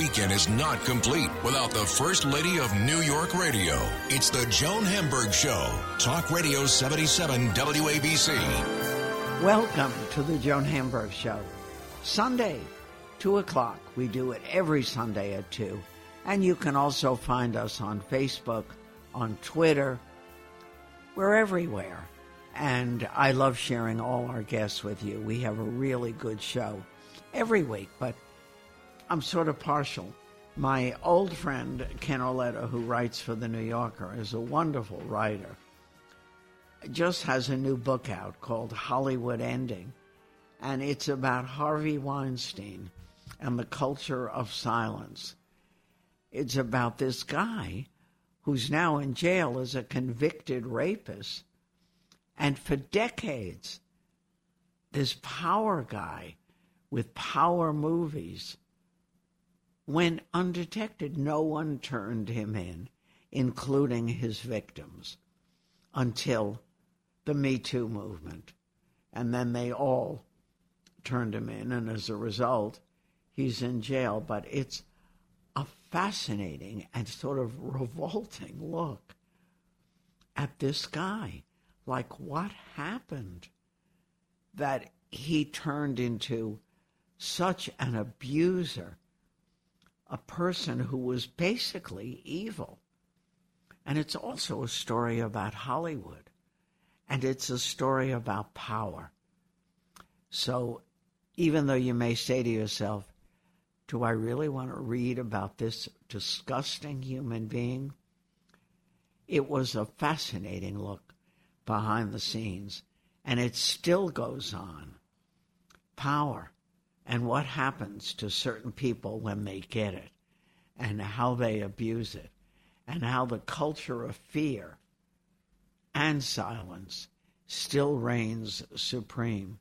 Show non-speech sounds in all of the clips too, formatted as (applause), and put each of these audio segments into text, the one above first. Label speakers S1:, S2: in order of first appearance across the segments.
S1: Weekend is not complete without the First Lady of New York Radio. It's the Joan Hamburg Show. Talk Radio 77 WABC.
S2: Welcome to the Joan Hamburg Show. Sunday, 2 o'clock. We do it every Sunday at 2. And you can also find us on Facebook, on Twitter. We're everywhere. And I love sharing all our guests with you. We have a really good show every week, but I'm sort of partial. My old friend, Ken Auletta, who writes for The New Yorker, is a wonderful writer. Just has a new book out called Hollywood Ending, and it's about Harvey Weinstein and the culture of silence. It's about this guy who's now in jail as a convicted rapist. And for decades, this power guy with power movies went undetected. No one turned him in, including his victims, until the Me Too movement. And then they all turned him in, and as a result, he's in jail. But it's a fascinating and sort of revolting look at this guy. Like, what happened that he turned into such an abuser, a person who was basically evil? And it's also a story about Hollywood, and it's a story about power. So, even though you may say to yourself, do I really want to read about this disgusting human being? It was a fascinating look behind the scenes, and it still goes on. Power and what happens to certain people when they get it, and how they abuse it, and how the culture of fear and silence still reigns supreme.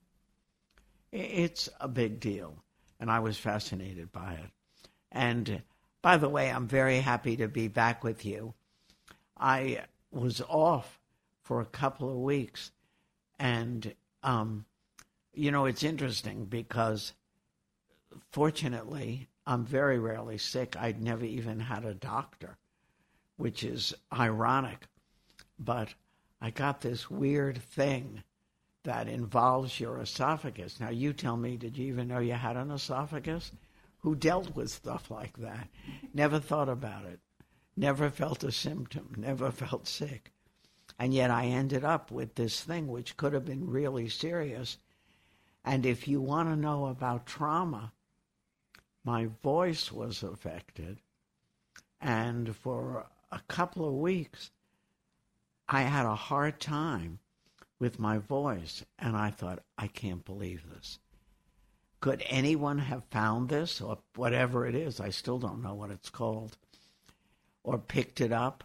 S2: It's a big deal and I was fascinated by it. And by the way, I'm very happy to be back with you. I was off for a couple of weeks, and um, you know, it's interesting because fortunately, I'm very rarely sick. I'd never even had a doctor, which is ironic. But I got this weird thing that involves your esophagus. Now, you tell me, did you even know you had an esophagus? Who dealt with stuff like that? Never thought about it. Never felt a symptom. Never (laughs) felt sick. And yet I ended up with this thing which could have been really serious. And if you want to know about trauma, my voice was affected. And for a couple of weeks, I had a hard time with my voice. And I thought, I can't believe this. Could anyone have found this or whatever it is? I still don't know what it's called or picked it up.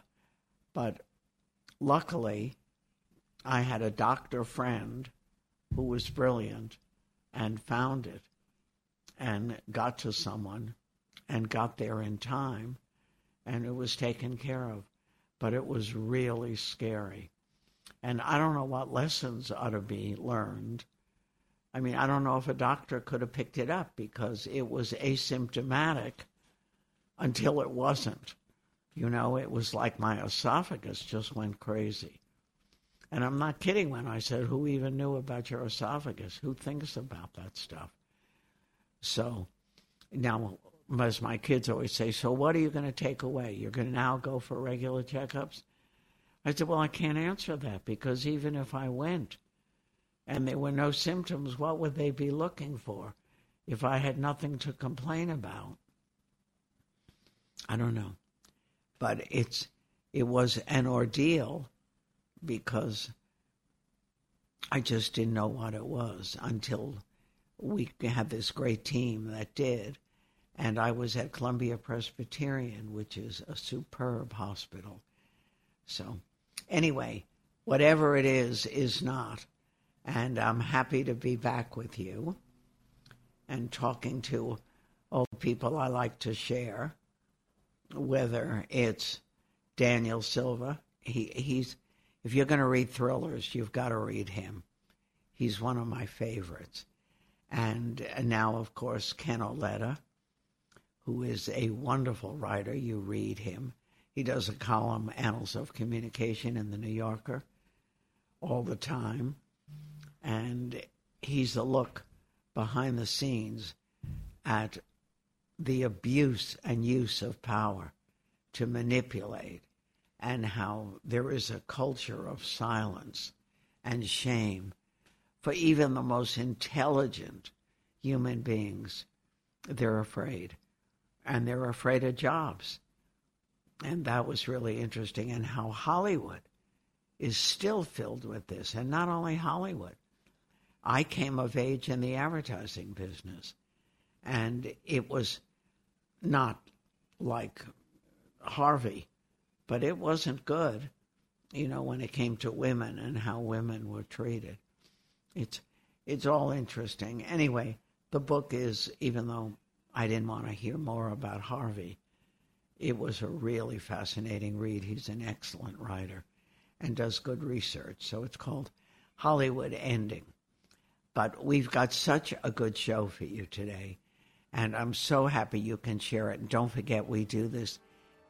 S2: But luckily, I had a doctor friend who was brilliant and found it and got to someone and got there in time and it was taken care of. But it was really scary. And I don't know what lessons ought to be learned. I mean, I don't know if a doctor could have picked it up because it was asymptomatic until it wasn't. You know, it was like my esophagus just went crazy. And I'm not kidding when I said, Who even knew about your esophagus? Who thinks about that stuff? So now, as my kids always say, So what are you going to take away? You're going to now go for regular checkups? I said, Well, I can't answer that because even if I went and there were no symptoms, what would they be looking for if I had nothing to complain about? I don't know. But it's it was an ordeal because I just didn't know what it was until we had this great team that did. And I was at Columbia Presbyterian, which is a superb hospital. So, anyway, whatever it is, is not. And I'm happy to be back with you and talking to old people I like to share, whether it's Daniel Silva. He, he's, if you're going to read thrillers, you've got to read him. He's one of my favorites. And now, of course, Ken Auletta, who is a wonderful writer. You read him. He does a column, Annals of Communication, in the New Yorker all the time. And he's a look behind the scenes at the abuse and use of power to manipulate and how there is a culture of silence and shame for even the most intelligent human beings. They're afraid. And they're afraid of jobs. And that was really interesting, and how Hollywood is still filled with this. And not only Hollywood. I came of age in the advertising business, and it was not like Harvey, but it wasn't good, you know, when it came to women and how women were treated. It's it's all interesting. Anyway, the book is even though I didn't want to hear more about Harvey, it was a really fascinating read. He's an excellent writer and does good research. So it's called Hollywood Ending. But we've got such a good show for you today. And I'm so happy you can share it. And don't forget, we do this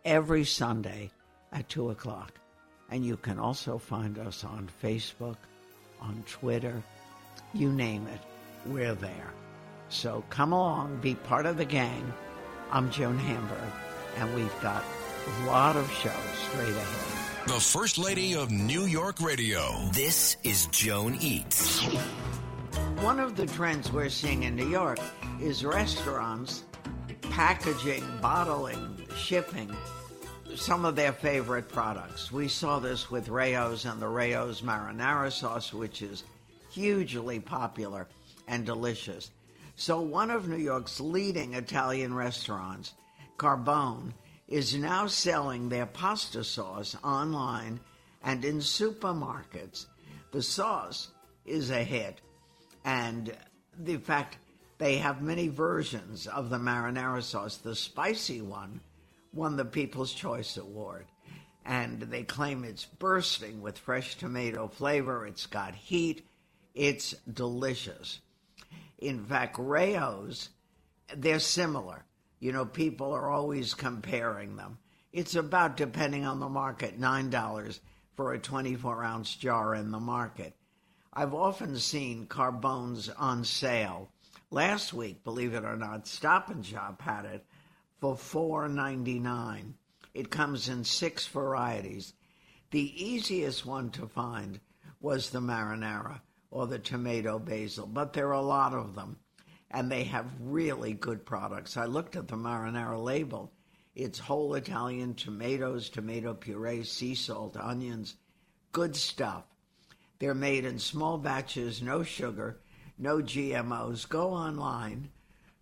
S2: every Sunday at 2 o'clock. And you can also find us on Facebook, on Twitter, you name it, we're there. So come along, be part of the gang. I'm Joan Hamburg, and we've got a lot of shows straight ahead.
S1: The First Lady of New York Radio.
S3: This is Joan Eats.
S2: One of the trends we're seeing in New York is restaurants packaging, bottling, shipping some of their favorite products. We saw this with Rao's and the Rao's marinara sauce, which is hugely popular and delicious. So, one of New York's leading Italian restaurants, Carbone, is now selling their pasta sauce online and in supermarkets. The sauce is a hit, and the fact they have many versions of the marinara sauce. The spicy one won the People's Choice Award. And they claim it's bursting with fresh tomato flavor. It's got heat. It's delicious. In fact, Rao's, they're similar. You know, people are always comparing them. It's about, depending on the market, $9 for a 24 ounce jar in the market. I've often seen Carbones on sale. Last week, believe it or not, Stop and Shop had it for $4.99. It comes in six varieties. The easiest one to find was the marinara or the tomato basil, but there are a lot of them, and they have really good products. I looked at the marinara label. It's whole Italian tomatoes, tomato puree, sea salt, onions, good stuff. They're made in small batches, no sugar, no GMOs. Go online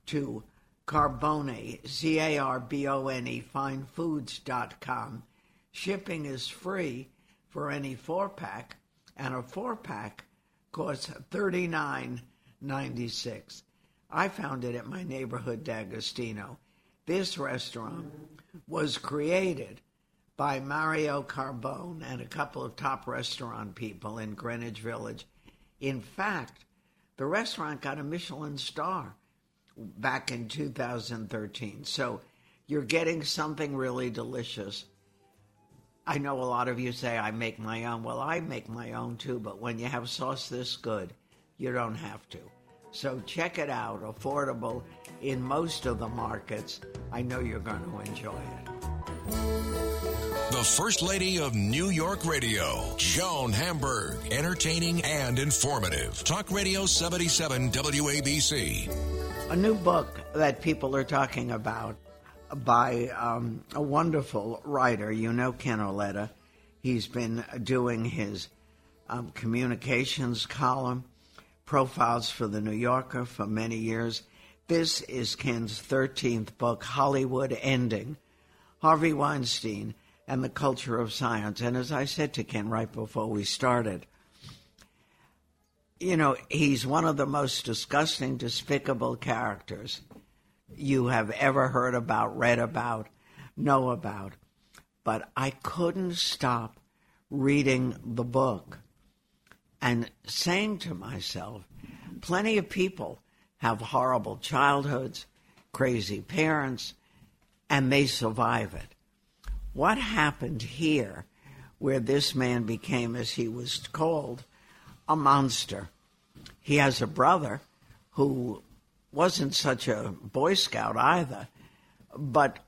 S2: to Carbone, C A R B O N E, finefoods.com. Shipping is free for any four pack, and a four pack costs thirty nine ninety six. I found it at my neighborhood D'Agostino. This restaurant was created by Mario Carbone and a couple of top restaurant people in Greenwich Village. In fact, the restaurant got a Michelin star back in 2013. So you're getting something really delicious. I know a lot of you say I make my own. Well, I make my own too, but when you have sauce this good, you don't have to. So check it out, affordable in most of the markets. I know you're going to enjoy it.
S1: The First Lady of New York Radio, Joan Hamburg, entertaining and informative. Talk Radio 77 WABC
S2: a new book that people are talking about by um, a wonderful writer. You know Ken Auletta. He's been doing his um, communications column, profiles for the New Yorker for many years. This is Ken's 13th book, Hollywood Ending Harvey Weinstein and the Culture of Silence. And as I said to Ken right before we started, you know, he's one of the most disgusting, despicable characters you have ever heard about, read about, know about. But I couldn't stop reading the book and saying to myself, plenty of people have horrible childhoods, crazy parents, and they survive it. What happened here where this man became, as he was called, a monster? He has a brother who wasn't such a Boy Scout either, but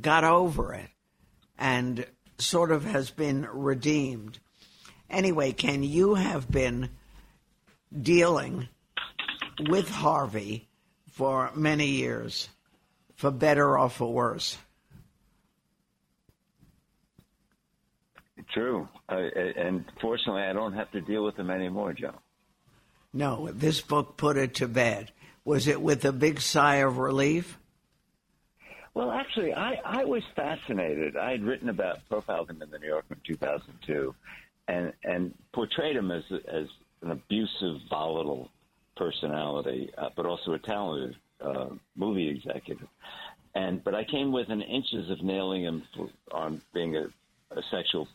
S2: got over it and sort of has been redeemed. Anyway, Ken you have been dealing with Harvey for many years, for better or for worse?
S4: True. Uh, and fortunately, I don't have to deal with him anymore, Joe.
S2: No, this book put it to bed. Was it with a big sigh of relief?
S4: Well, actually, I, I was fascinated. I had written about, profiled him in the New Yorker in 2002, and and portrayed him as as an abusive, volatile personality, uh, but also a talented uh, movie executive. And but I came within inches of nailing him for, on being a, a sexual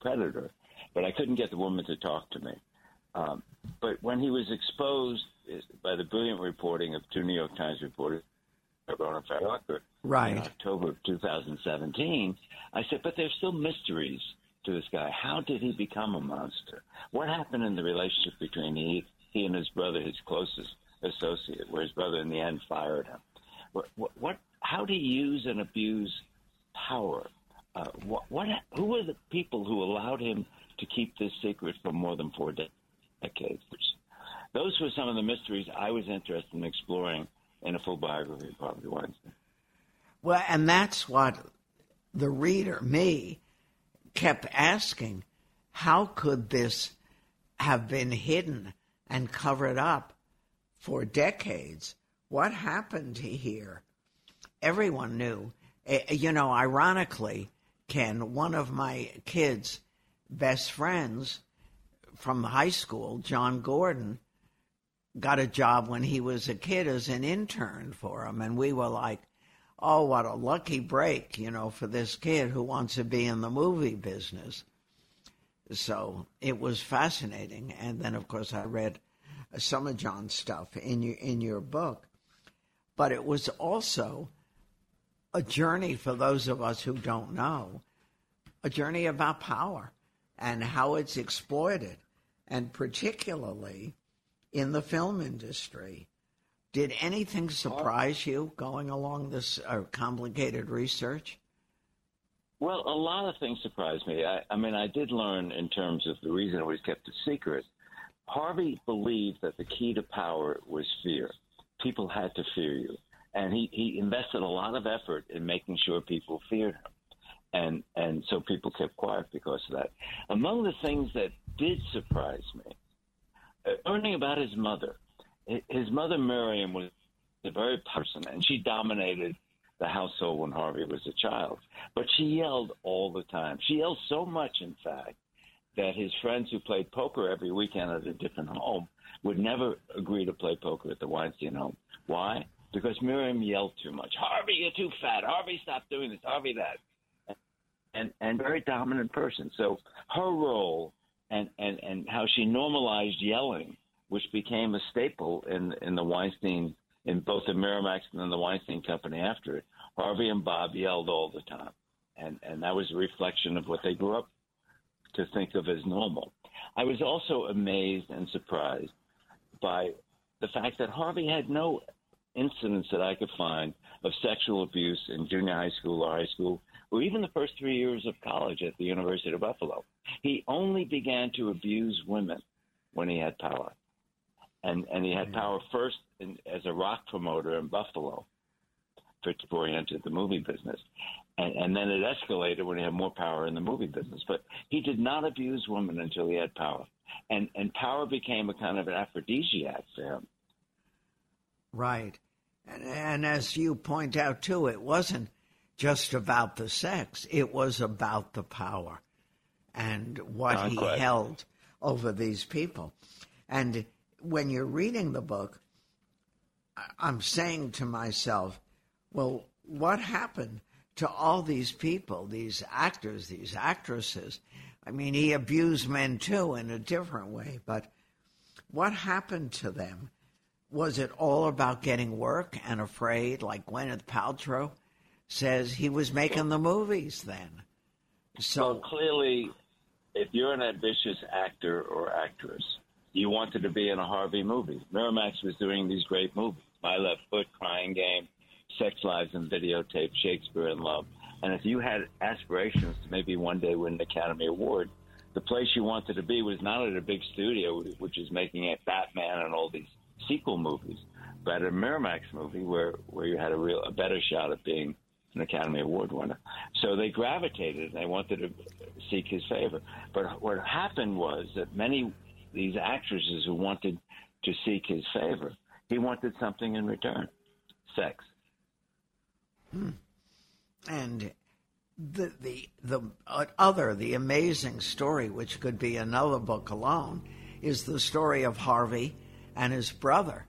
S4: predator, but I couldn't get the woman to talk to me. Um, but when he was exposed uh, by the brilliant reporting of two New York Times reporters, Rona Farrocker,
S2: right.
S4: in October of 2017, I said, but there's still mysteries to this guy. How did he become a monster? What happened in the relationship between he, he and his brother, his closest associate, where his brother in the end fired him? What, what, what how do you use and abuse power? Uh, what, what, who were the people who allowed him to keep this secret for more than four decades? Those were some of the mysteries I was interested in exploring in a full biography of Harvey Weinstein.
S2: Well, and that's what the reader, me, kept asking. How could this have been hidden and covered up for decades? What happened here? Everyone knew. Eh, you know, ironically, Ken, one of my kids' best friends from high school, John Gordon, got a job when he was a kid as an intern for him. And we were like, oh, what a lucky break, you know, for this kid who wants to be in the movie business. So it was fascinating. And then, of course, I read some of John's stuff in your, in your book. But it was also a journey for those of us who don't know, a journey about power and how it's exploited, and particularly in the film industry. Did anything surprise you going along this uh, complicated research?
S4: Well, a lot of things surprised me. I, I mean, I did learn in terms of the reason it was kept a secret. Harvey believed that the key to power was fear. People had to fear you. And he, he invested a lot of effort in making sure people feared him. And, and so people kept quiet because of that. Among the things that did surprise me uh, learning about his mother. His mother, Miriam, was a very person, and she dominated the household when Harvey was a child. But she yelled all the time. She yelled so much, in fact, that his friends who played poker every weekend at a different home would never agree to play poker at the Weinstein home. Why? Because Miriam yelled too much. Harvey, you're too fat. Harvey, stop doing this. Harvey, that. And and very dominant person. So her role and, and, and how she normalized yelling, which became a staple in, in the Weinstein, in both the Miramax and the Weinstein Company after it. Harvey and Bob yelled all the time. And, and that was a reflection of what they grew up to think of as normal. I was also amazed and surprised by the fact that Harvey had no incidents that I could find of sexual abuse in junior high school or high school or even the first three years of college at the University of Buffalo. He only began to abuse women when he had power. And, and he had mm-hmm. power first in, as a rock promoter in Buffalo before he entered the movie business. And, and then it escalated when he had more power in the movie business. But he did not abuse women until he had power. And, and power became a kind of an aphrodisiac for him.
S2: Right. And, and as you point out too, it wasn't just about the sex; it was about the power and what
S4: Not
S2: he
S4: quite.
S2: held over these people. And when you're reading the book, I'm saying to myself, well, what happened to all these people, these actors, these actresses? I mean, he abused men too in a different way, but what happened to them? Was it all about getting work and afraid, like Gwyneth Paltrow says he was making the movies then? So
S4: Well, clearly, if you're an ambitious actor or actress, you wanted to be in a Harvey movie. Miramax was doing these great movies: My Left Foot, Crying Game, Sex Lies and Videotape, Shakespeare in Love. And if you had aspirations to maybe one day win an Academy Award, the place you wanted to be was not at a big studio, which is making it Batman and all these sequel movies, but a Miramax movie where where you had a real a better shot at being an Academy Award winner. So they gravitated and they wanted to seek his favor. But what happened was that many these actresses who wanted to seek his favor, he wanted something in return, sex. Hmm.
S2: and the the the uh, other the amazing story which could be another book alone is the story of Harvey and his brother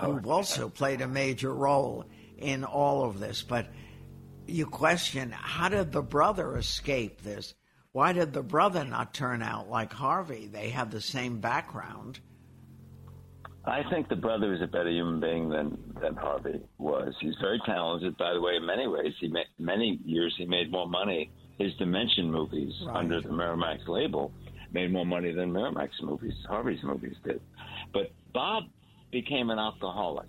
S2: who also played a major role in all of this but you question how did the brother escape this why did the brother not turn out like Harvey they have the same background
S4: I think the brother is a better human being than than Harvey was. He's very talented, by the way. In many ways, he made many years he made more money. His Dimension movies
S2: Right.
S4: under the Miramax label made more money than Miramax movies, Harvey's movies did. But Bob became an alcoholic,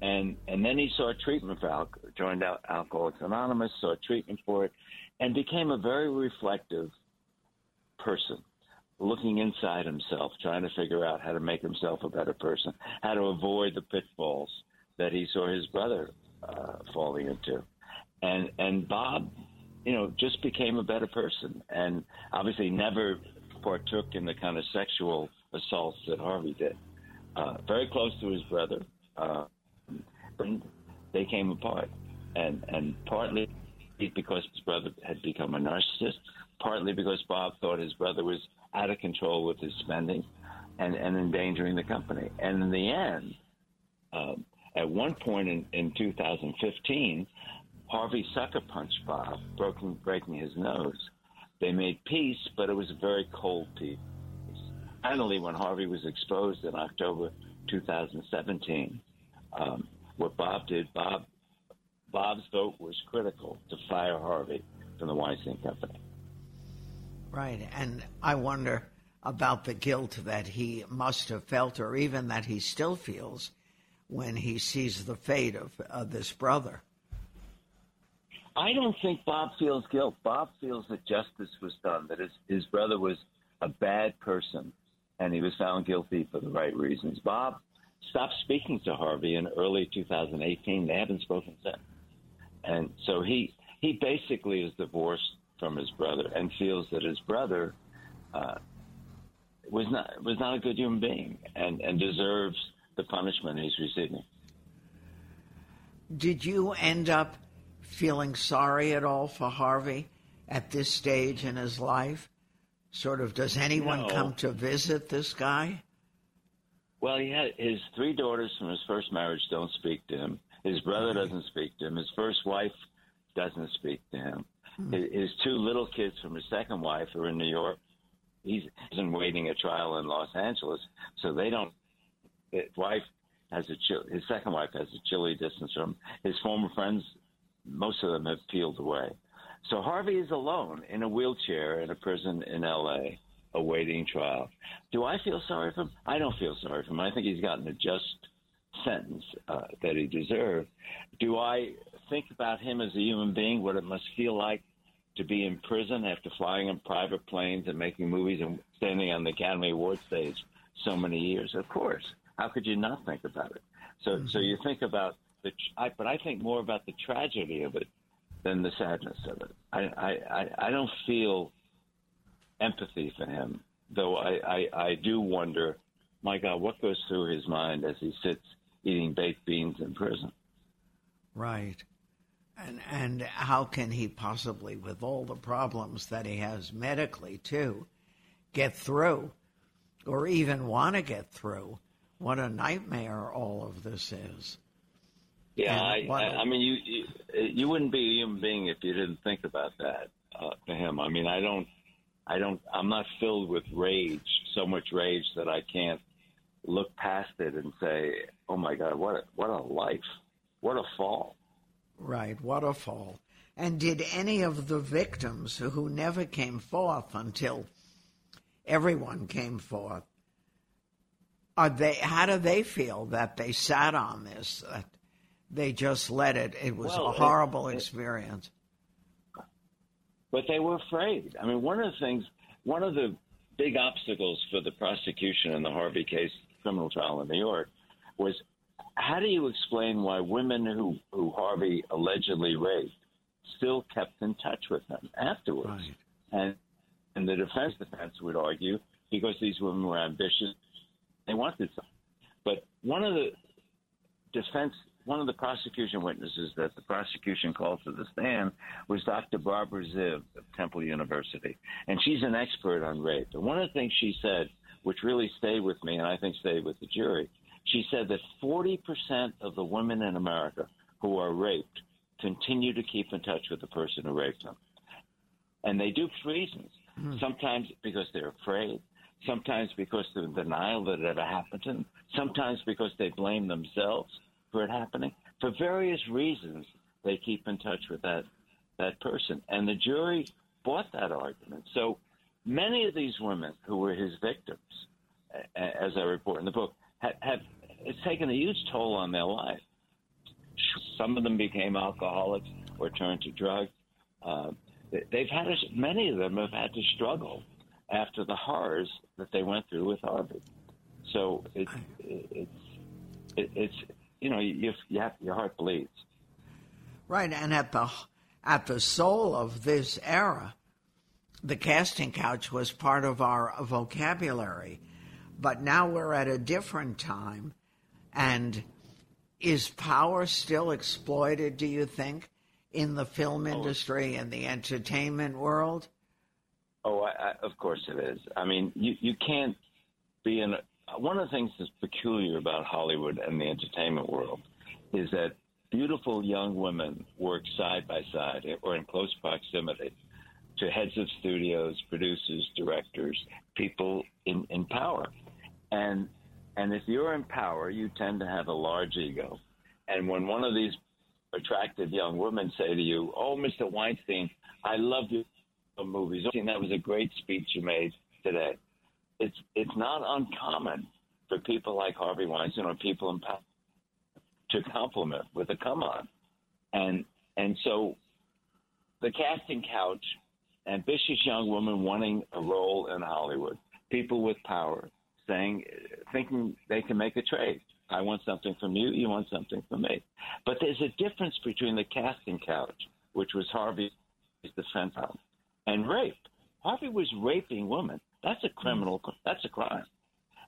S4: and and then he sought treatment for alcohol, joined Al- Alcoholics Anonymous, sought treatment for it, and became a very reflective person looking inside himself, trying to figure out how to make himself a better person, how to avoid the pitfalls that he saw his brother uh, falling into, and and Bob, you know, just became a better person, and obviously never partook in the kind of sexual assaults that Harvey did. Uh, very close to his brother, uh, but they came apart, and and partly because his brother had become a narcissist, partly because Bob thought his brother was out of control with his spending and, and endangering the company. And in the end, um, at one point in, in 2015, Harvey sucker punched Bob, broken, breaking his nose. They made peace, but it was a very cold peace. Finally, when Harvey was exposed in October 2017, um, what Bob did, Bob Bob's vote was critical to fire Harvey from the Weinstein Company.
S2: Right. And I wonder about the guilt that he must have felt, or even that he still feels, when he sees the fate of uh, this brother.
S4: I don't think Bob feels guilt. Bob feels that justice was done, that his, his brother was a bad person, and he was found guilty for the right reasons. Bob stopped speaking to Harvey in early 2018. They haven't spoken since. And so he, he basically is divorced from his brother and feels that his brother uh, was not was not a good human being and, and deserves the punishment he's receiving.
S2: Did you end up feeling sorry at all for Harvey at this stage in his life? Sort of, does anyone
S4: No.
S2: come to visit this guy?
S4: Well, he had his three daughters from his first marriage don't speak to him. His brother doesn't speak to him. His first wife doesn't speak to him. Hmm. His, his two little kids from his second wife are in New York. He's in waiting a trial in Los Angeles, so they don't. His wife has a chill. His second wife has a chilly distance from him. his former friends. Most of them have peeled away. So Harvey is alone in a wheelchair in a prison in L.A. awaiting trial. Do I feel sorry for him? I don't feel sorry for him. I think he's gotten a just sentence uh, that he deserved. Do I think about him as a human being, what it must feel like to be in prison after flying in private planes and making movies and standing on the Academy Award stage so many years? Of course. How could you not think about it? So, so you think about the, I, but I think more about the tragedy of it than the sadness of it. I, I, I, I don't feel empathy for him, though I, I, I do wonder, my God, what goes through his mind as he sits eating baked beans in prison.
S2: Right. And and how can he possibly, with all the problems that he has medically too, get through, or even want to get through? What a nightmare all of this is.
S4: Yeah, I, I, I mean, you, you you wouldn't be a human being if you didn't think about that uh, to him. I mean, I don't, I don't, I'm not filled with rage, so much rage that I can't look past it and say, "Oh my God, what a, what a life, what a fall."
S2: Right, what a fall. And did any of the victims who never came forth until everyone came forth, are they? How do they feel that they sat on this? That they just let it. It was well, a horrible it, experience.
S4: But they were afraid. I mean, one of the things, one of the big obstacles for the prosecution in the Harvey case criminal trial in New York was how do you explain why women who, who Harvey allegedly raped still kept in touch with him afterwards? Right. And and the defense defense would argue because these women were ambitious, they wanted something. But one of the defense one of the prosecution witnesses that the prosecution called to the stand was Dr. Barbara Ziv of Temple University. And she's an expert on rape. And one of the things she said, which really stayed with me and I think stayed with the jury, she said that 40% of the women in America who are raped continue to keep in touch with the person who raped them. And they do for reasons. Mm-hmm. Sometimes because they're afraid, sometimes because of the denial that it ever happened to them, sometimes because they blame themselves for it happening. For various reasons, they keep in touch with that that person, and the jury bought that argument. So many of these women who were his victims, as I report in the book, have, have it's taken a huge toll on their life. Some of them became alcoholics or turned to drugs. Uh, they've had a, many of them have had to struggle after the horrors that they went through with Harvey. So it's it's it's you know, you, you have, your heart bleeds.
S2: Right, and at the at the soul of this era, the casting couch was part of our vocabulary, but now we're at a different time, and is power still exploited? Do you think in the film oh. industry and the entertainment world?
S4: Oh, I, I, of course it is. I mean, you you can't be in one of the things that's peculiar about Hollywood and the entertainment world is that beautiful young women work side by side or in close proximity to heads of studios, producers, directors, people in, in power. And and if you're in power, you tend to have a large ego. And when one of these attractive young women say to you, "Oh, Mr. Weinstein, I love your movies. That was a great speech you made today." It's it's not uncommon for people like Harvey Weinstein or people in power to compliment with a come on, and and so the casting couch, ambitious young woman wanting a role in Hollywood, people with power saying, thinking they can make a trade. I want something from you, you want something from me. But there's a difference between the casting couch, which was Harvey's defense and rape. Harvey was raping women. That's a mm-hmm. criminal. That's a crime,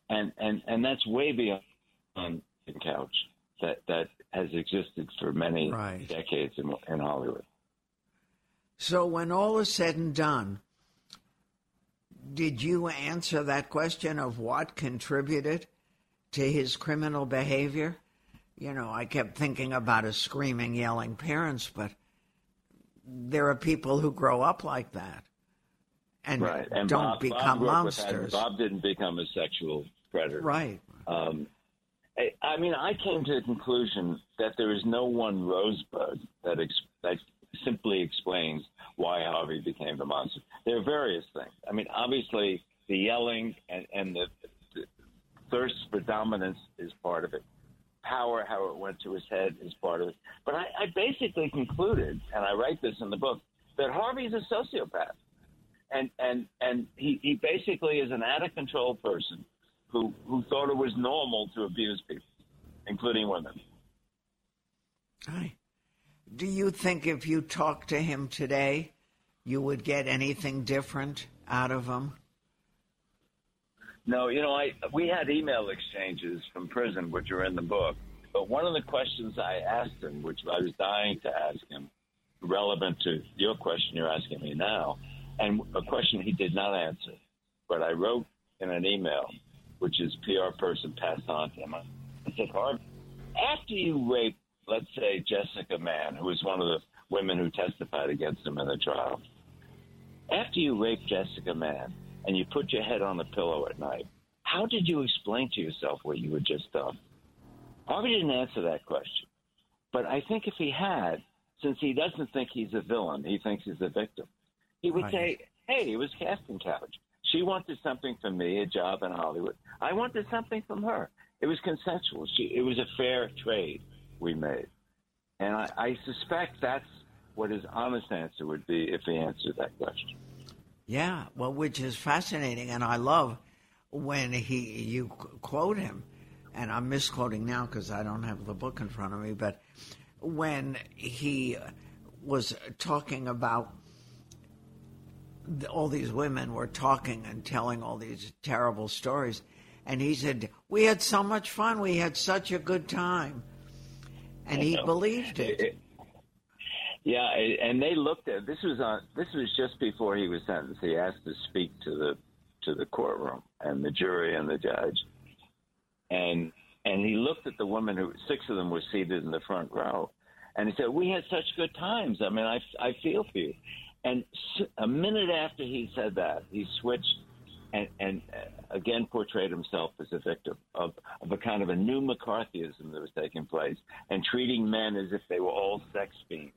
S4: and and and that's way beyond the couch that that has existed for many right. decades in, in Hollywood.
S2: So when all is said and done, did you answer that question of what contributed to his criminal behavior? You know, I kept thinking about his screaming, yelling parents, but there are people who grow up like that and, right. and don't Bob, become Bob monsters.
S4: Bob didn't become a sexual predator.
S2: Right.
S4: Um, I, I, mean, I came to the conclusion that there is no one rosebud that ex- that simply explains why Harvey became the monster. There are various things. I mean, obviously, the yelling and, and the, the thirst for dominance is part of it. Power, how it went to his head, is part of it. But I, I basically concluded, and I write this in the book, that Harvey's a sociopath and and and he, he basically is an out of control person who who thought it was normal to abuse people, including women.
S2: Hi. Do you think if you talked to him today, you would get anything different out of him?
S4: No, you know, I we had email exchanges from prison, which are in the book, But one of the questions I asked him, which I was dying to ask him, relevant to your question you're asking me now, and a question he did not answer, but I wrote in an email, which his PR person passed on to him. I said, Harvey, after you rape, let's say, Jessica Mann, who was one of the women who testified against him in the trial, after you rape Jessica Mann and you put your head on the pillow at night, how did you explain to yourself what you had just done? Harvey didn't answer that question. But I think if he had, since he doesn't think he's a villain, he thinks he's a victim, he would
S2: Right.
S4: say, hey, it was casting couch. She wanted something from me, a job in Hollywood. I wanted something from her. It was consensual. She, it was a fair trade we made. And I, I suspect that's what his honest answer would be if he answered that question.
S2: Yeah, well, which is fascinating, and I love when he you quote him, and I'm misquoting now because I don't have the book in front of me, but when he was talking about all these women were talking and telling all these terrible stories, and he said, "We had so much fun. We had such a good time," and he believed it.
S4: Yeah, and they looked at this was on this was just before he was sentenced. He asked to speak to the to the courtroom and the jury and the judge, and and he looked at the women who six of them were seated in the front row, and he said, "We had such good times. I mean, I I feel for you." And a minute after he said that, he switched and and uh, again portrayed himself as a victim of of a kind of a new McCarthyism that was taking place and treating men as if they were all sex fiends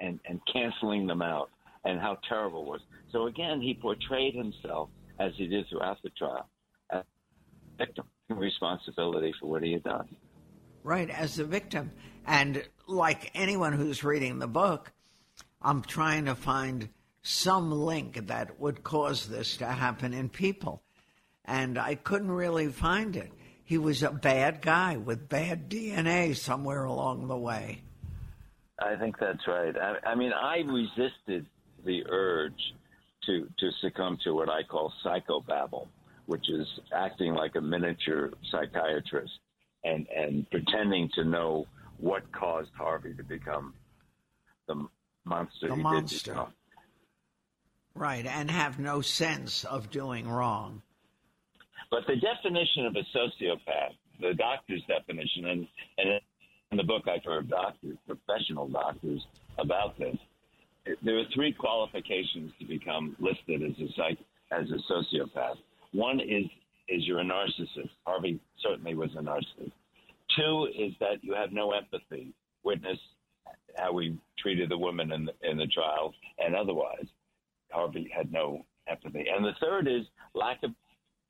S4: and, and canceling them out and how terrible it was. So again, he portrayed himself as he did throughout the trial as a victim, responsibility for what he had done.
S2: Right, as the victim. And like anyone who's reading the book, I'm trying to find some link that would cause this to happen in people. And I couldn't really find it. He was a bad guy with bad DNA somewhere along the way.
S4: I think that's right. I, I mean, I resisted the urge to to succumb to what I call psychobabble, which is acting like a miniature psychiatrist and and pretending to know what caused Harvey to become the monster
S2: The
S4: he
S2: monster.
S4: did.
S2: Right, and have no sense of doing wrong.
S4: But the definition of a sociopath, the doctor's definition, and, and in the book I've heard doctors, professional doctors, about this. There are three qualifications to become listed as a psych, as a sociopath. One is is you're a narcissist. Harvey certainly was a narcissist. Two is that you have no empathy. Witness how we treated the woman in the, in the trial and otherwise. Harvey had no empathy. And the third is lack of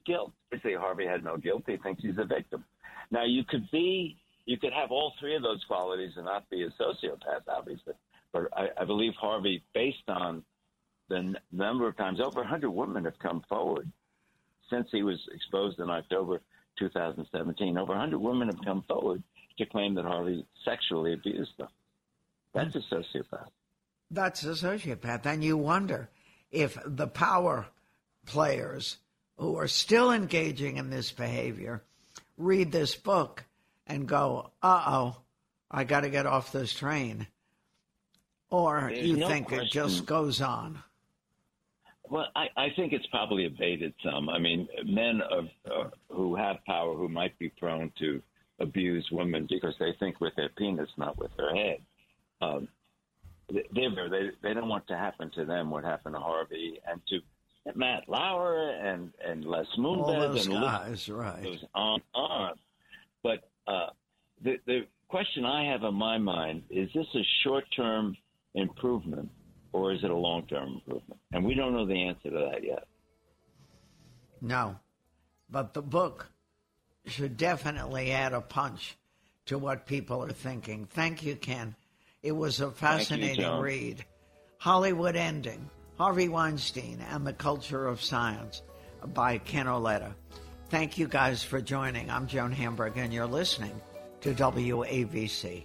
S4: guilt. They say Harvey had no guilt. He thinks he's a victim. Now you could be, you could have all three of those qualities and not be a sociopath, obviously. But I, I believe Harvey, based on the n- number of times, over 100 women have come forward since he was exposed in October 2017. Over 100 women have come forward to claim that Harvey sexually abused them. That's a sociopath.
S2: That's a sociopath. And you wonder if the power players who are still engaging in this behavior read this book and go, uh oh, I got to get off this train. Or
S4: There's
S2: you
S4: no
S2: think it just goes on.
S4: Well, I, I think it's probably abated some. I mean, men of, uh, who have power who might be prone to abuse women because they think with their penis, not with their head. Um, they, they they don't want to happen to them what happened to Harvey and to Matt Lauer and and Les Moonves and Luke
S2: guys, right.
S4: goes on on. But uh, the the question I have in my mind is: this a short term improvement, or is it a long term improvement? And we don't know the answer to that yet.
S2: No. But the book should definitely add a punch to what people are thinking. Thank you, Ken. It was a fascinating
S4: John.
S2: read. Hollywood Ending Harvey Weinstein and the Culture of Silence by Ken Auletta. Thank you guys for joining. I'm Joan Hamburg, and you're listening to WABC.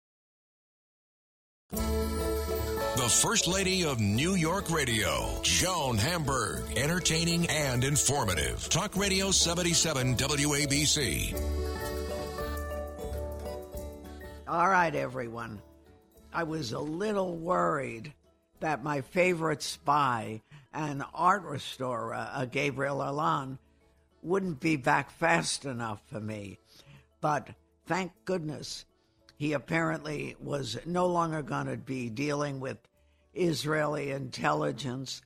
S1: The First Lady of New York Radio, Joan Hamburg. Entertaining and informative. Talk Radio 77 WABC.
S2: All right, everyone. I was a little worried that my favorite spy and art restorer, uh, Gabriel Allon, wouldn't be back fast enough for me. But thank goodness he apparently was no longer going to be dealing with Israeli intelligence.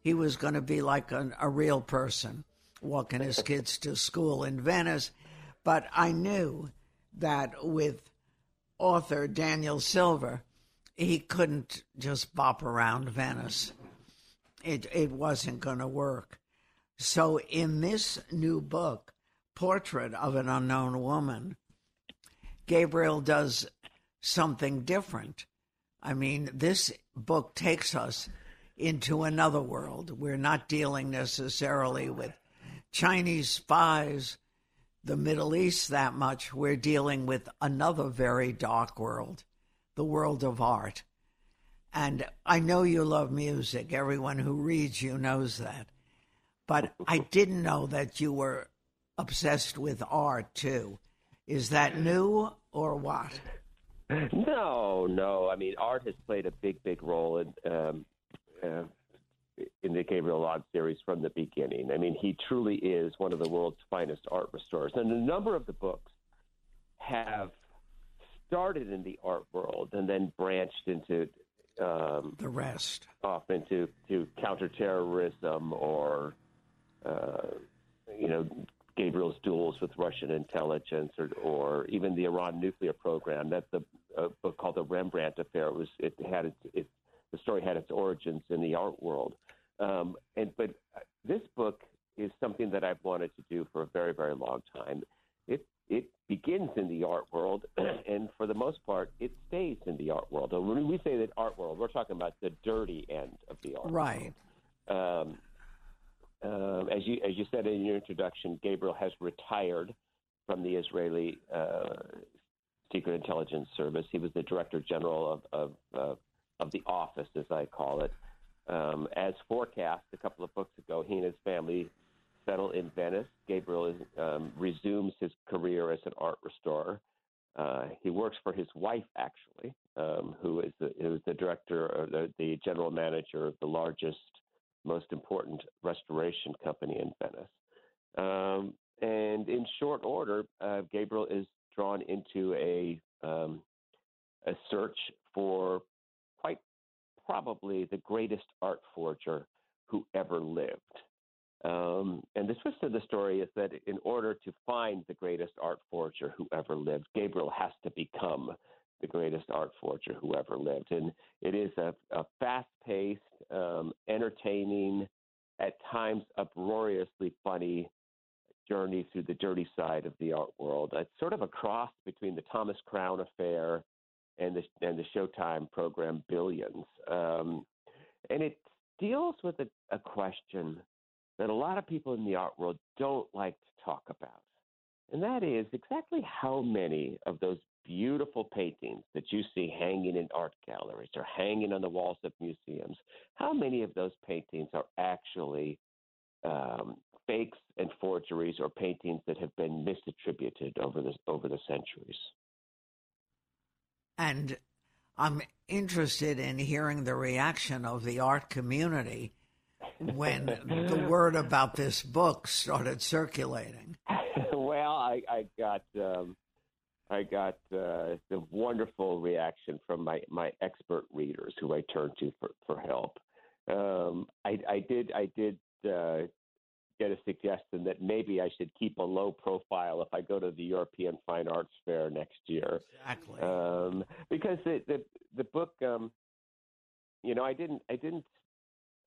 S2: He was going to be like an, a real person, walking his kids to school in Venice. But I knew that with author Daniel Silva, he couldn't just bop around Venice. It, it wasn't going to work. So, in this new book, Portrait of an Unknown Woman, Gabriel does something different. I mean, this book takes us into another world. We're not dealing necessarily with Chinese spies, the Middle East that much. We're dealing with another very dark world, the world of art. And I know you love music. Everyone who reads you knows that. But I (laughs) didn't know that you were obsessed with art too. Is that new or what?
S5: No, no. I mean, art has played a big, big role in um, uh, in the Gabriel Allon series from the beginning. I mean, he truly is one of the world's finest art restorers, and a number of the books have started in the art world and then branched into um,
S2: the rest
S5: off into to counterterrorism or uh, you know Gabriel's duels with Russian intelligence or, or even the Iran nuclear program. That's a, book called The Rembrandt Affair. It was it had its, it, the story had its origins in the art world. Um, and but this book is something that I've wanted to do for a very very long time. It it begins in the art world, (clears throat) and for the most part, it stays in the art world. And when we say that art world, we're talking about the dirty end of the art.
S2: Right.
S5: World. Um, um, as you as you said in your introduction, Gabriel has retired from the Israeli uh, Secret Intelligence Service. He was the Director General of of, uh, of the office, as I call it. Um, as forecast a couple of books ago, he and his family settle in Venice. Gabriel is, um, resumes his career as an art restorer. Uh, he works for his wife, actually, um, who is the, who is the director or the, the general manager of the largest most important restoration company in Venice. Um, and in short order, uh, Gabriel is drawn into a um, a search for quite probably the greatest art forger who ever lived. Um, and the twist of the story is that in order to find the greatest art forger who ever lived, Gabriel has to become the greatest art forger who ever lived. And it is a, a fast paced, um, entertaining, at times uproariously funny journey through the dirty side of the art world. It's sort of a cross between the Thomas Crown affair and the, and the Showtime program Billions. Um, and it deals with a, a question that a lot of people in the art world don't like to talk about. And that is exactly how many of those beautiful paintings that you see hanging in art galleries or hanging on the walls of museums, how many of those paintings are actually um, fakes and forgeries or paintings that have been misattributed over the over the centuries?
S2: And I'm interested in hearing the reaction of the art community when the (laughs) word about this book started circulating.
S5: well, I, I got um, I got uh, the wonderful reaction from my, my expert readers who I turn to for, for help. Um, I, I did I did uh, get a suggestion that maybe I should keep a low profile if I go to the European Fine Arts Fair next year.
S2: Exactly.
S5: Um, because the the, the book, um, you know, I didn't I didn't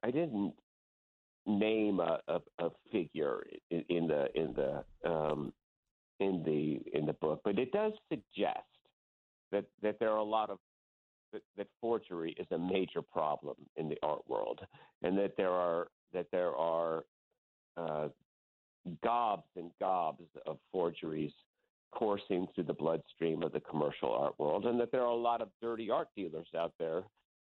S5: I didn't name a, a, a figure in, in, the in the um, in the in the book, but it does suggest that that there are a lot of that, that forgery is a major problem in the art world, and that there are that there are uh, gobs and gobs of forgeries coursing through the bloodstream of the commercial art world, and that there are a lot of dirty art dealers out there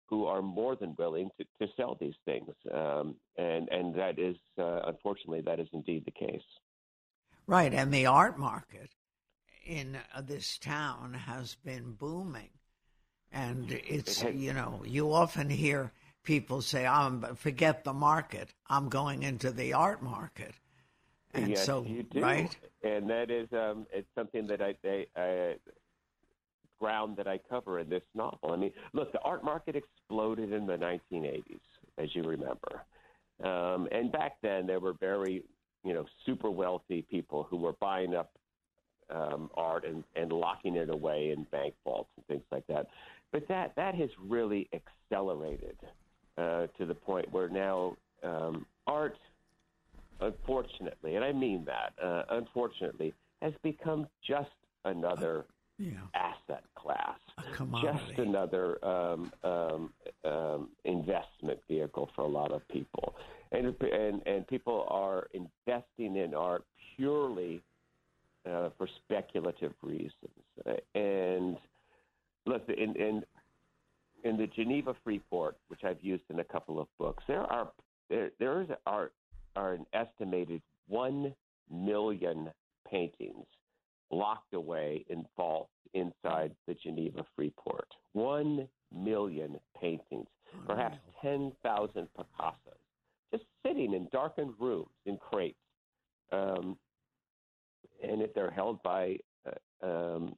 S5: who are more than willing to, to sell these things. Um, and, and that is, uh, unfortunately, that is indeed the case.
S2: Right. And the art market in uh, this town has been booming. And it's, you know, you often hear people say, "I'm oh, forget the market. I'm going into the art market." And
S5: yes,
S2: so,
S5: you do.
S2: right?
S5: And that is um, it's something that I, I, I ground that I cover in this novel. I mean, look, the art market exploded in the 1980s, as you remember, um, and back then there were very, you know, super wealthy people who were buying up um, art and, and locking it away in bank vaults and things like that. But that that has really accelerated uh, to the point where now um, art, unfortunately, and I mean that, uh, unfortunately, has become just another
S2: yeah.
S5: asset class, just another um, um, um, investment vehicle for a lot of people, and and and people are investing in art purely uh, for speculative reasons, and look, in, in in the Geneva Freeport, which I've used in a couple of books, there are there there is are are an estimated one million paintings locked away in vaults inside the Geneva Freeport. One million paintings, perhaps ten thousand Picassos, just sitting in darkened rooms in crates, um, and if they're held by uh, um,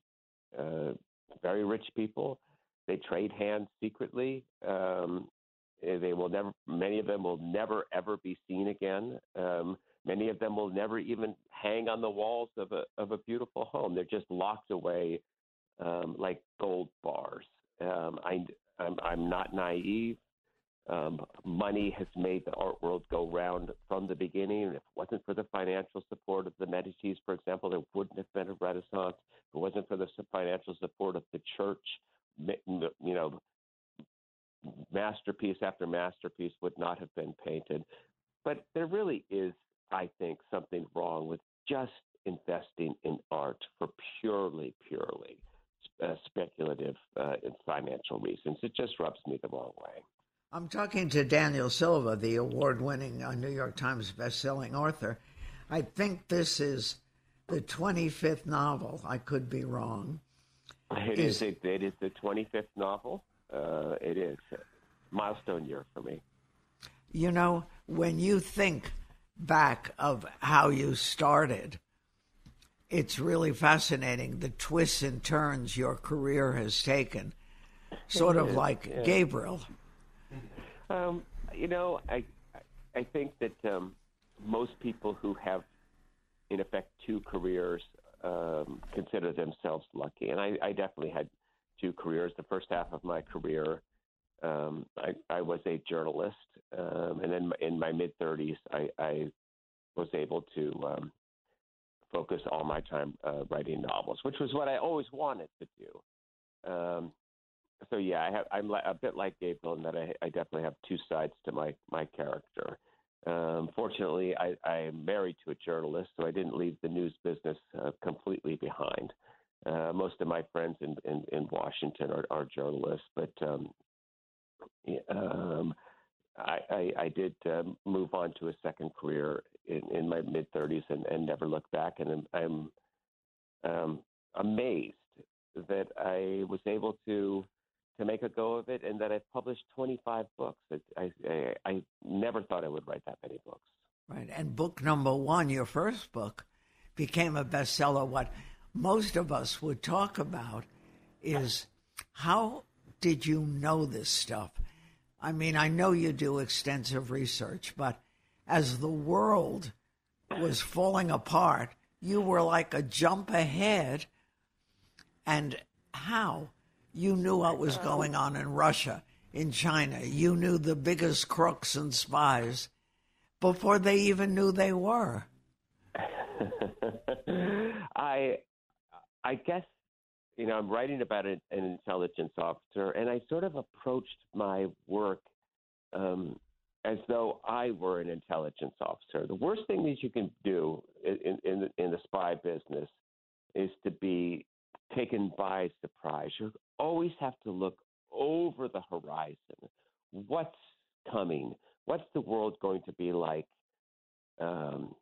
S5: uh, very rich people they trade hands secretly. Um, they will never. Many of them will never ever be seen again. Um, many of them will never even hang on the walls of a of a beautiful home. They're just locked away um, like gold bars. Um, I, I'm, I'm not naive. Um, money has made the art world go round from the beginning. And if it wasn't for the financial support of the Medicis, for example, there wouldn't have been a Renaissance. If it wasn't for the financial support of the church, you know, masterpiece after masterpiece would not have been painted. But there really is, I think, something wrong with just investing in art for purely, purely uh, speculative uh, and financial reasons. It just rubs me the wrong way.
S2: I'm talking to Daniel Silva, the award winning uh, New York Times bestselling author. I think this is the 25th novel. I could be wrong.
S5: It is, is a, it is the 25th novel. Uh, it is a milestone year for me.
S2: You know, when you think back of how you started, it's really fascinating the twists and turns your career has taken, sort of like yeah. Gabriel.
S5: Um, you know, I I think that um, most people who have, in effect, two careers um, consider themselves lucky. And I, I, definitely had two careers. The first half of my career, um, I, I, was a journalist, um, and then in my mid 30s, I, I, was able to um, focus all my time uh, writing novels, which was what I always wanted to do. Um, so yeah, I have, I'm a bit like Gabriel in that I, I definitely have two sides to my my character. Um, fortunately, I, I am married to a journalist, so I didn't leave the news business uh, completely behind. Uh, most of my friends in, in, in Washington are, are, journalists, but um, um, I, I, I, did um, move on to a second career in, in my mid 30s and, and, never looked back. And I'm, I'm um, amazed that I was able to to make a go of it, and that I've published 25 books. I, I, I never thought I would write that many books.
S2: Right. And book number one, your first book, became a bestseller. What most of us would talk about is how did you know this stuff? I mean, I know you do extensive research, but as the world was falling apart, you were like a jump ahead. And how? You knew what was going on in Russia, in China. You knew the biggest crooks and spies before they even knew they were. (laughs)
S5: I I guess you know I'm writing about an, an intelligence officer, and I sort of approached my work um, as though I were an intelligence officer. The worst thing that you can do in in, in the spy business is to be taken by surprise. You always have to look over the horizon. What's coming? What's the world going to be like um,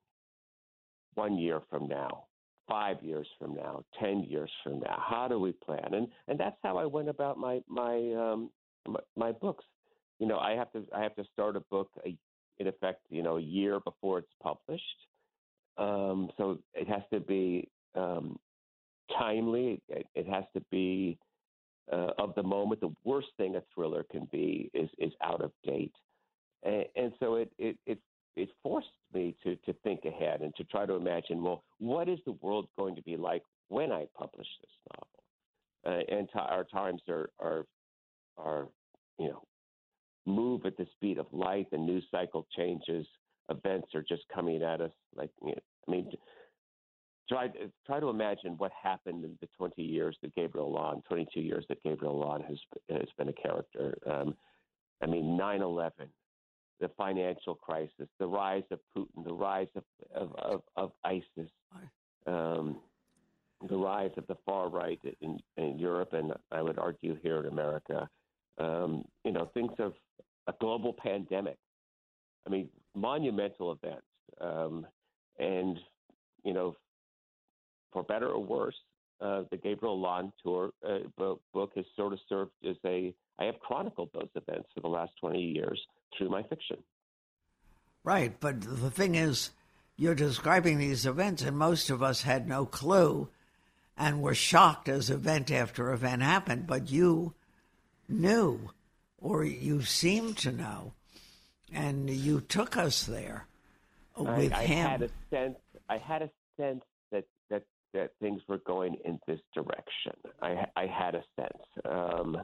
S5: one year from now, five years from now, ten years from now? How do we plan? And and that's how I went about my my um, my, my books. You know, I have to I have to start a book a, in effect, you know, a year before it's published. Um, so it has to be um, timely. It, it, has to be uh, of the moment. The worst thing a thriller can be is is out of date, and, and so it, it it it forced me to to think ahead and to try to imagine. Well, what is the world going to be like when I publish this novel? Uh, and t- our times are are are you know move at the speed of light. The news cycle changes. Events are just coming at us like you know, I mean. Try, try to imagine what happened in the 20 years that Gabriel Allon, 22 years that Gabriel Allon has has been a character. Um, I mean, 9/11, the financial crisis, the rise of Putin, the rise of, of, of, of ISIS, um, the rise of the far right in, in Europe, and I would argue here in America. Um, you know, things of a global pandemic. I mean, monumental events. Um, and, you know, for better or worse, uh, the Gabriel Allon tour uh, book has sort of served as a. I have chronicled those events for the last 20 years through my fiction.
S2: Right, but the thing is, you're describing these events, and most of us had no clue and were shocked as event after event happened, but you knew, or you seemed to know, and you took us there with
S5: I, I
S2: him.
S5: Had a sense, I had a sense that, that, that things were going in this direction. I, I had a sense. Um,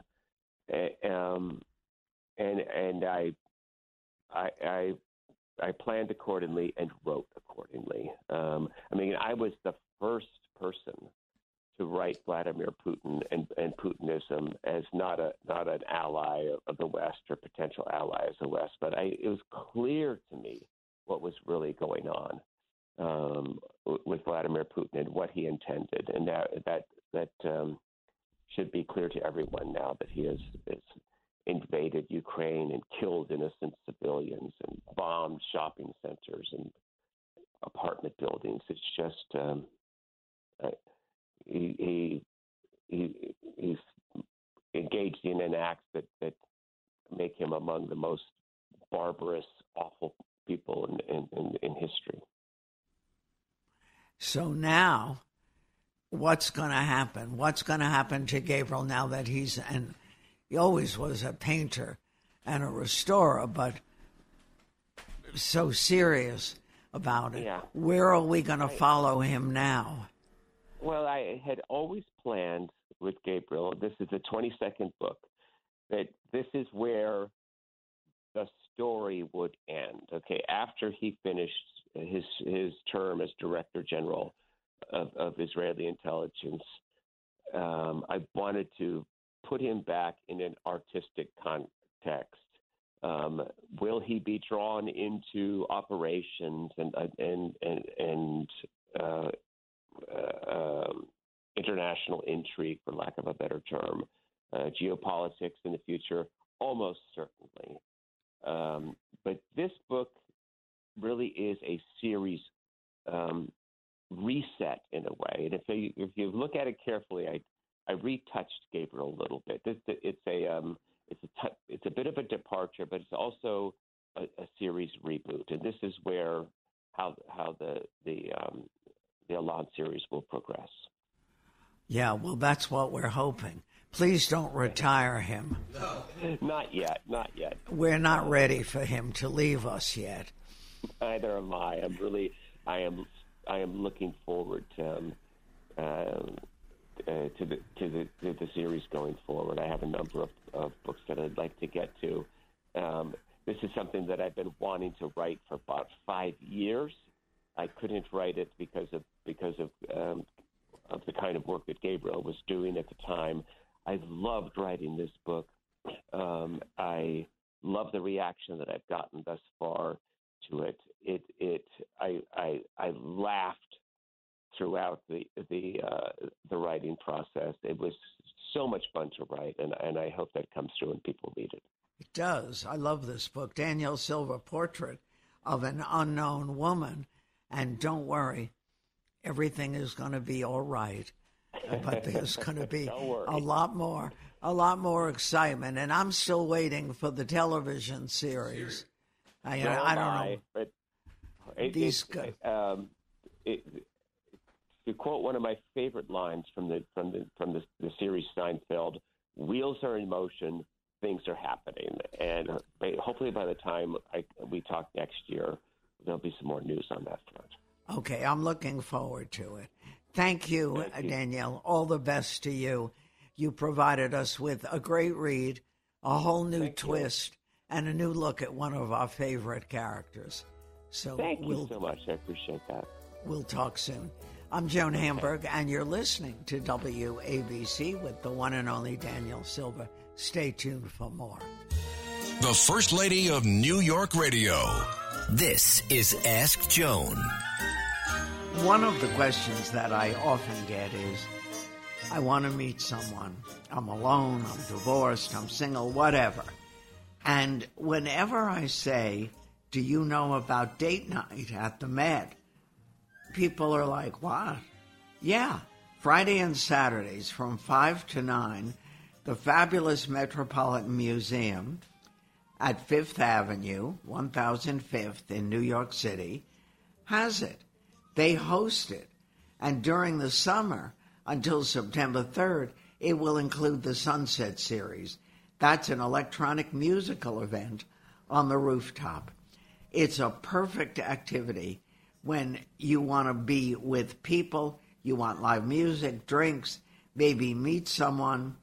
S5: um, and and I, I, I, planned accordingly and wrote accordingly. Um, I mean, I was the first person to write Vladimir Putin and, and Putinism as not a not an ally of the West or potential ally of the West, but I, it was clear to me what was really going on um, with Vladimir Putin and what he intended, and that that that um, should be clear to everyone now that he is, is invaded Ukraine and killed innocent civilians and bombed shopping centers and apartment buildings. It's just um, uh, he, he, he he's engaged in an act that that make him among the most barbarous, awful people in in, in, in history.
S2: So now, what's going to happen? What's going to happen to Gabriel now that he's and he always was a painter and a restorer, but so serious about it.
S5: Yeah.
S2: Where are we going to follow him now?
S5: Well, I had always planned with Gabriel, this is the 22nd book, that this is where the story would end. Okay, after he finished his his term as Director General of, of Israeli intelligence, um, I wanted to put him back in an artistic context. Um, will he be drawn into operations and and and and uh, uh, um, international intrigue, for lack of a better term, uh, geopolitics in the future? Almost certainly. Um, but this book really is a series um, reset in a way. And if you, if you look at it carefully, I I retouched Gabriel a little bit. It's, it's a um, it's a t- it's a bit of a departure, but it's also a, a series reboot, and this is where how how the the um, the Allon series will progress.
S2: Yeah, well, that's what we're hoping. Please don't retire him.
S5: No. (laughs) Not yet, not yet.
S2: We're not ready for him to leave us yet.
S5: Neither am I. I'm really, I am, I am looking forward to, um, uh, uh, to the to the to the series going forward. I have a number of, of books that I'd like to get to. Um, this is something that I've been wanting to write for about five years. I couldn't write it because of because of um, of the kind of work that Gabriel was doing at the time. I loved writing this book. Um, I love the reaction that I've gotten thus far to it. It it I I, I laughed throughout the the uh, the writing process. It was so much fun to write, and and I hope that comes through and people read it.
S2: It does. I love this book, Daniel Silva Portrait of an Unknown Woman. And don't worry, everything is going to be all right. But there's going to be (laughs) a lot more, a lot more excitement. And I'm still waiting for the television series. I, I don't
S5: I,
S2: know.
S5: But it,
S2: These
S5: it, um, it, to quote one of my favorite lines from the from the from the, the series Seinfeld, "Wheels are in motion, things are happening," and uh, hopefully by the time I, we talk next year, there'll be some more news on that front.
S2: Okay, I'm looking forward to it. Thank you,
S5: Thank you.
S2: Daniel. All the best to you. You provided us with a great read, a whole new
S5: Thank you.
S2: twist, and a new look at one of our favorite characters. So
S5: Thank
S2: we'll
S5: you so much. I appreciate that.
S2: we'll talk soon. I'm Joan Hamburg, and you're listening to WABC with the one and only Daniel Silva. Stay tuned for more.
S1: The First Lady of New York Radio.
S3: This is Ask Joan.
S2: One of the questions that I often get is I want to meet someone. I'm alone, I'm divorced, I'm single, whatever. And whenever I say, Do you know about date night at the Met? People are like, What? Yeah, Friday and Saturdays from 5 to 9, the fabulous Metropolitan Museum at Fifth Avenue, 1005th in New York City, has it. They host it. And during the summer, until September 3rd, it will include the Sunset Series. That's an electronic musical event on the rooftop. It's a perfect activity when you want to be with people, you want live music, drinks, maybe meet someone,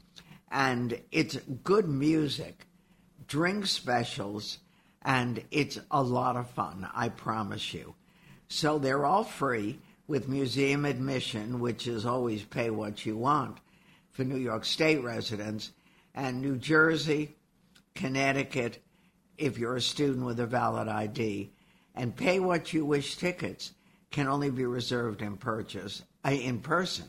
S2: and it's good music, drink specials, and it's a lot of fun, I promise you. So they're all free with museum admission, which is always pay what you want for New York State residents, and New Jersey, Connecticut, if you're a student with a valid ID, and pay what you wish tickets can only be reserved and purchased uh, in person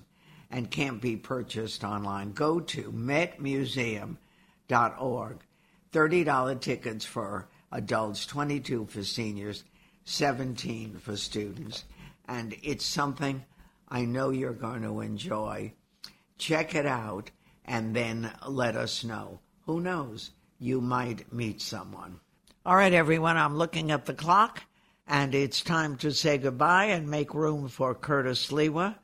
S2: and can't be purchased online. Go to metmuseum.org. $30 tickets for adults, 22 for seniors, 17 for students. And it's something I know you're going to enjoy. Check it out and then let us know. Who knows? You might meet someone. All right, everyone, I'm looking at the clock and it's time to say goodbye and make room for Curtis Sliwa.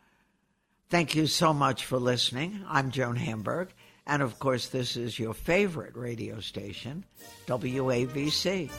S2: Thank you so much for listening. I'm Joan Hamburg. And of course, this is your favorite radio station, WABC.